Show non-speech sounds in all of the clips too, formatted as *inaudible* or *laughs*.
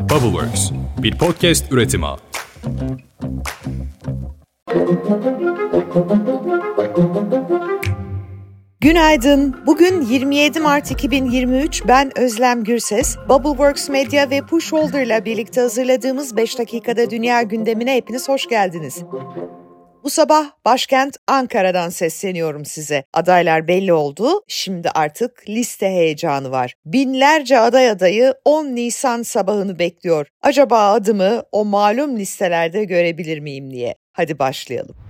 Bubbleworks, bir podcast üretimi. Günaydın. Bugün 27 Mart 2023. Ben Özlem Gürses. Bubbleworks Media ve Pushholder ile birlikte hazırladığımız 5 dakikada dünya gündemine hepiniz hoş geldiniz. Bu sabah başkent Ankara'dan sesleniyorum size. Adaylar belli oldu. Şimdi artık liste heyecanı var. Binlerce aday adayı 10 Nisan sabahını bekliyor. Acaba adımı o malum listelerde görebilir miyim diye. Hadi başlayalım.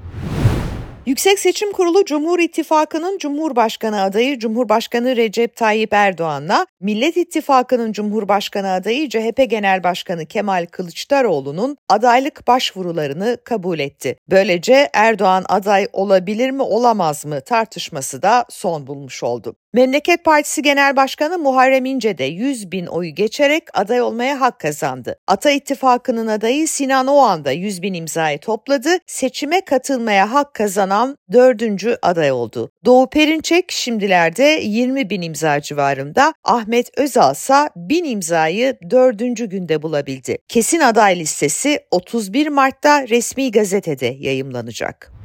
Yüksek Seçim Kurulu Cumhur İttifakı'nın Cumhurbaşkanı adayı Cumhurbaşkanı Recep Tayyip Erdoğan'la Millet İttifakı'nın Cumhurbaşkanı adayı CHP Genel Başkanı Kemal Kılıçdaroğlu'nun adaylık başvurularını kabul etti. Böylece Erdoğan aday olabilir mi olamaz mı tartışması da son bulmuş oldu. Memleket Partisi Genel Başkanı Muharrem İnce de 100 bin oyu geçerek aday olmaya hak kazandı. Ata İttifakı'nın adayı Sinan Oğan da 100 bin imzayı topladı. Seçime katılmaya hak kazanan dördüncü aday oldu. Doğu Perinçek şimdilerde 20 bin imza civarında. Ahmet Özal ise 1000 imzayı dördüncü günde bulabildi. Kesin aday listesi 31 Mart'ta resmi gazetede yayımlanacak.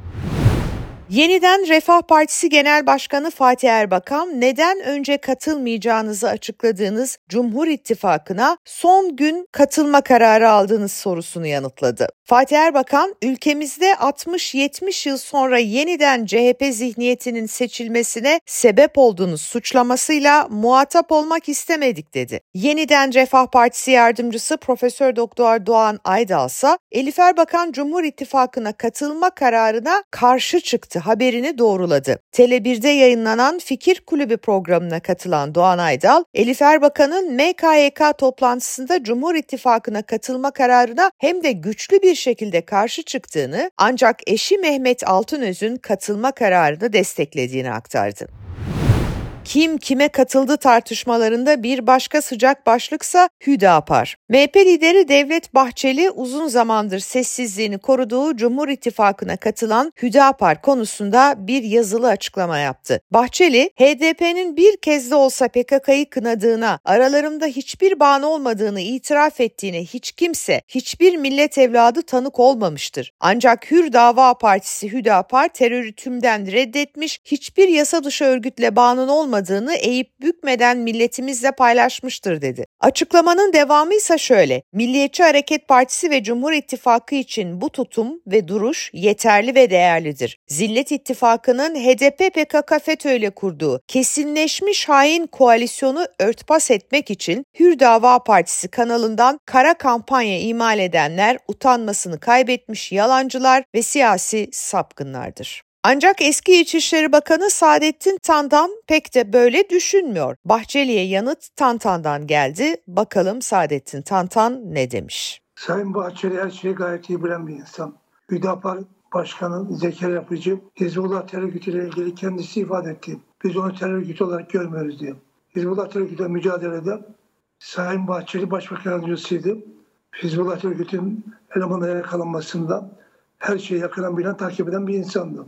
Yeniden Refah Partisi Genel Başkanı Fatih Erbakan neden önce katılmayacağınızı açıkladığınız Cumhur İttifakı'na son gün katılma kararı aldığınız sorusunu yanıtladı. Fatih Erbakan ülkemizde 60-70 yıl sonra yeniden CHP zihniyetinin seçilmesine sebep olduğunu suçlamasıyla muhatap olmak istemedik dedi. Yeniden Refah Partisi yardımcısı Profesör Doktor Doğan Aydal ise Elif Erbakan Cumhur İttifakı'na katılma kararına karşı çıktı haberini doğruladı. Tele1'de yayınlanan Fikir Kulübü programına katılan Doğan Aydal, Elif Erbakan'ın MKYK toplantısında Cumhur İttifakı'na katılma kararına hem de güçlü bir şekilde karşı çıktığını ancak eşi Mehmet Altınöz'ün katılma kararını desteklediğini aktardı kim kime katıldı tartışmalarında bir başka sıcak başlıksa Hüdapar. MHP lideri Devlet Bahçeli uzun zamandır sessizliğini koruduğu Cumhur İttifakı'na katılan Hüdapar konusunda bir yazılı açıklama yaptı. Bahçeli, HDP'nin bir kez de olsa PKK'yı kınadığına, aralarında hiçbir bağın olmadığını itiraf ettiğine hiç kimse, hiçbir millet evladı tanık olmamıştır. Ancak Hür Dava Partisi Hüdapar terörü tümden reddetmiş, hiçbir yasa dışı örgütle bağının olmadığını olmadığını eğip bükmeden milletimizle paylaşmıştır dedi. Açıklamanın devamı ise şöyle. Milliyetçi Hareket Partisi ve Cumhur İttifakı için bu tutum ve duruş yeterli ve değerlidir. Zillet İttifakı'nın HDP PKK FETÖ ile kurduğu kesinleşmiş hain koalisyonu örtbas etmek için Hür Dava Partisi kanalından kara kampanya imal edenler utanmasını kaybetmiş yalancılar ve siyasi sapkınlardır. Ancak eski İçişleri Bakanı Saadettin Tandan pek de böyle düşünmüyor. Bahçeli'ye yanıt Tantan'dan geldi. Bakalım Saadettin Tantan ne demiş? Sayın Bahçeli her şeyi gayet iyi bilen bir insan. Hüdapar Başkanı Zekeriya Yapıcı, Hizbullah terör örgütüyle ilgili kendisi ifade etti. Biz onu terör örgütü olarak görmüyoruz diye. Hizbullah terör örgütüyle mücadelede Sayın Bahçeli Başbakan Yardımcısıydı. Hizbullah terör örgütünün elemanlara yakalanmasında her şeyi yakından bilen, takip eden bir insandı.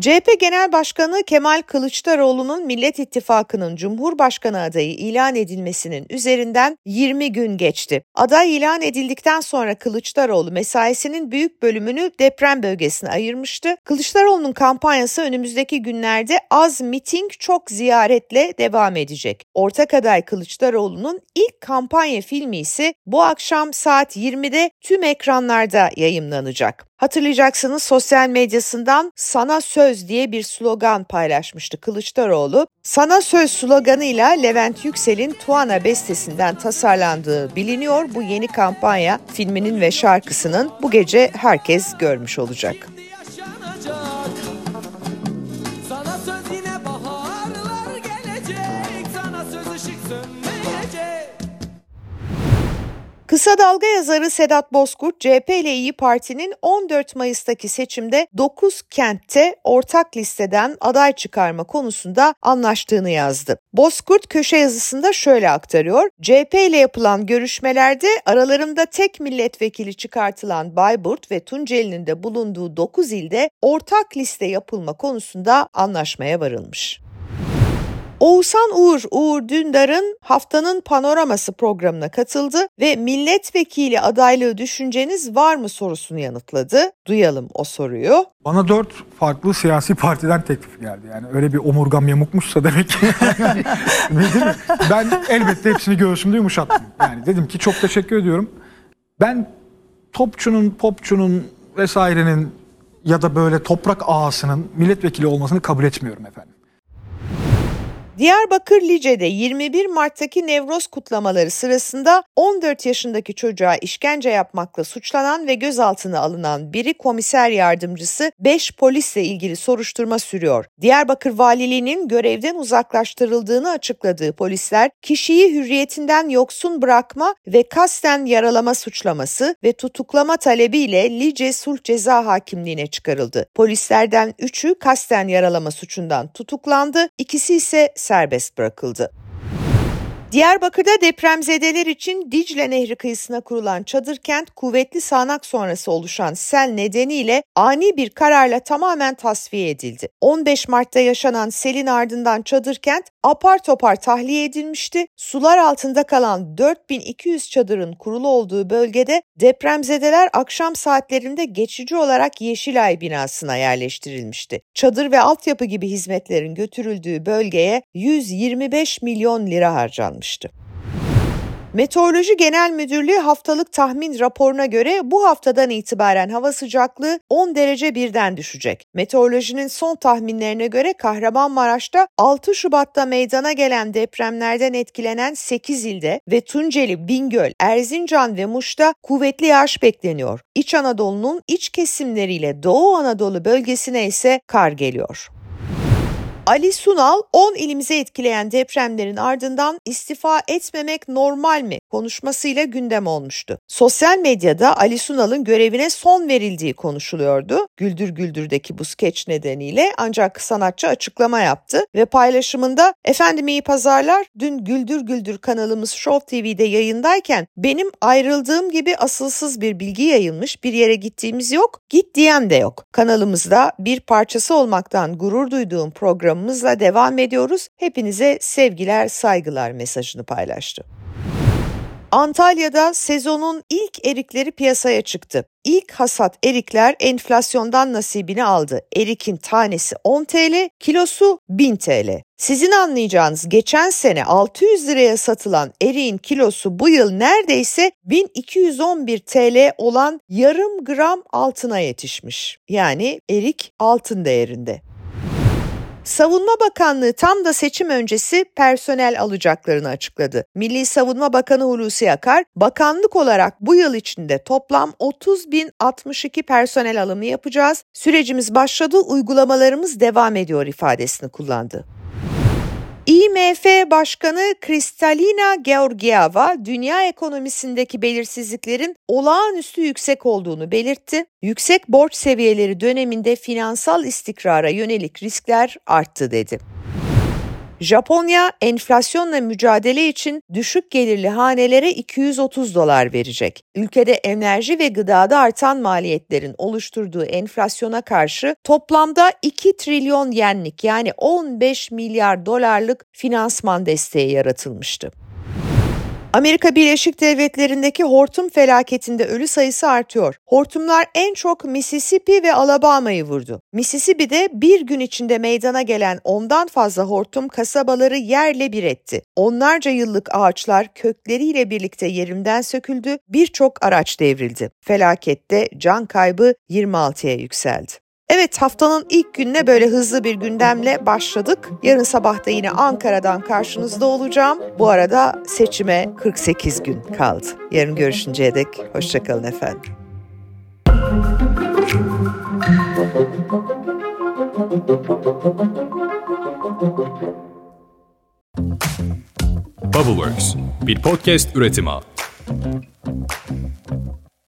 CHP Genel Başkanı Kemal Kılıçdaroğlu'nun Millet İttifakı'nın Cumhurbaşkanı adayı ilan edilmesinin üzerinden 20 gün geçti. Aday ilan edildikten sonra Kılıçdaroğlu mesaisinin büyük bölümünü deprem bölgesine ayırmıştı. Kılıçdaroğlu'nun kampanyası önümüzdeki günlerde az miting çok ziyaretle devam edecek. Ortak aday Kılıçdaroğlu'nun ilk kampanya filmi ise bu akşam saat 20'de tüm ekranlarda yayınlanacak. Hatırlayacaksınız sosyal medyasından sana söz diye bir slogan paylaşmıştı Kılıçdaroğlu. Sana söz sloganıyla Levent Yüksel'in Tuana bestesinden tasarlandığı biliniyor. Bu yeni kampanya filminin ve şarkısının bu gece herkes görmüş olacak. Kısa Dalga yazarı Sedat Bozkurt, CHP ile İyi Parti'nin 14 Mayıs'taki seçimde 9 kentte ortak listeden aday çıkarma konusunda anlaştığını yazdı. Bozkurt köşe yazısında şöyle aktarıyor. CHP ile yapılan görüşmelerde aralarında tek milletvekili çıkartılan Bayburt ve Tunceli'nin de bulunduğu 9 ilde ortak liste yapılma konusunda anlaşmaya varılmış. Oğuzhan Uğur, Uğur Dündar'ın haftanın panoraması programına katıldı ve milletvekili adaylığı düşünceniz var mı sorusunu yanıtladı. Duyalım o soruyu. Bana dört farklı siyasi partiden teklif geldi. Yani öyle bir omurgam yamukmuşsa demek ki. *laughs* ben elbette hepsini göğsümde yumuşattım. Yani dedim ki çok teşekkür ediyorum. Ben topçunun, popçunun vesairenin ya da böyle toprak ağasının milletvekili olmasını kabul etmiyorum efendim. Diyarbakır Lice'de 21 Mart'taki Nevroz kutlamaları sırasında 14 yaşındaki çocuğa işkence yapmakla suçlanan ve gözaltına alınan biri komiser yardımcısı 5 polisle ilgili soruşturma sürüyor. Diyarbakır Valiliğinin görevden uzaklaştırıldığını açıkladığı polisler kişiyi hürriyetinden yoksun bırakma ve kasten yaralama suçlaması ve tutuklama talebiyle Lice Sulh Ceza Hakimliğine çıkarıldı. Polislerden 3'ü kasten yaralama suçundan tutuklandı, ikisi ise serbest bırakıldı. Diyarbakır'da depremzedeler için Dicle Nehri kıyısına kurulan çadır kent kuvvetli sağanak sonrası oluşan sel nedeniyle ani bir kararla tamamen tasfiye edildi. 15 Mart'ta yaşanan selin ardından çadır kent apar topar tahliye edilmişti. Sular altında kalan 4200 çadırın kurulu olduğu bölgede depremzedeler akşam saatlerinde geçici olarak Yeşilay binasına yerleştirilmişti. Çadır ve altyapı gibi hizmetlerin götürüldüğü bölgeye 125 milyon lira harcanmıştı açıklamıştı. Meteoroloji Genel Müdürlüğü haftalık tahmin raporuna göre bu haftadan itibaren hava sıcaklığı 10 derece birden düşecek. Meteorolojinin son tahminlerine göre Kahramanmaraş'ta 6 Şubat'ta meydana gelen depremlerden etkilenen 8 ilde ve Tunceli, Bingöl, Erzincan ve Muş'ta kuvvetli yağış bekleniyor. İç Anadolu'nun iç kesimleriyle Doğu Anadolu bölgesine ise kar geliyor. Ali Sunal 10 ilimize etkileyen depremlerin ardından istifa etmemek normal mi konuşmasıyla gündem olmuştu. Sosyal medyada Ali Sunal'ın görevine son verildiği konuşuluyordu. Güldür Güldür'deki bu skeç nedeniyle ancak sanatçı açıklama yaptı ve paylaşımında efendim iyi pazarlar dün Güldür Güldür kanalımız Show TV'de yayındayken benim ayrıldığım gibi asılsız bir bilgi yayılmış bir yere gittiğimiz yok git diyen de yok. Kanalımızda bir parçası olmaktan gurur duyduğum program programımızla devam ediyoruz. Hepinize sevgiler, saygılar mesajını paylaştı. Antalya'da sezonun ilk erikleri piyasaya çıktı. İlk hasat erikler enflasyondan nasibini aldı. Erikin tanesi 10 TL, kilosu 1000 TL. Sizin anlayacağınız geçen sene 600 liraya satılan eriğin kilosu bu yıl neredeyse 1211 TL olan yarım gram altına yetişmiş. Yani erik altın değerinde. Savunma Bakanlığı tam da seçim öncesi personel alacaklarını açıkladı. Milli Savunma Bakanı Hulusi Akar, bakanlık olarak bu yıl içinde toplam 30.062 personel alımı yapacağız. Sürecimiz başladı, uygulamalarımız devam ediyor ifadesini kullandı. IMF Başkanı Kristalina Georgieva, dünya ekonomisindeki belirsizliklerin olağanüstü yüksek olduğunu belirtti. Yüksek borç seviyeleri döneminde finansal istikrara yönelik riskler arttı dedi. Japonya enflasyonla mücadele için düşük gelirli hanelere 230 dolar verecek. Ülkede enerji ve gıdada artan maliyetlerin oluşturduğu enflasyona karşı toplamda 2 trilyon yenlik yani 15 milyar dolarlık finansman desteği yaratılmıştı. Amerika Birleşik Devletleri'ndeki hortum felaketinde ölü sayısı artıyor. Hortumlar en çok Mississippi ve Alabama'yı vurdu. Mississippi'de bir gün içinde meydana gelen ondan fazla hortum kasabaları yerle bir etti. Onlarca yıllık ağaçlar kökleriyle birlikte yerinden söküldü, birçok araç devrildi. Felakette can kaybı 26'ya yükseldi. Evet haftanın ilk gününe böyle hızlı bir gündemle başladık. Yarın sabah da yine Ankara'dan karşınızda olacağım. Bu arada seçime 48 gün kaldı. Yarın görüşünceye dek hoşçakalın efendim. Bubbleworks bir podcast üretimi.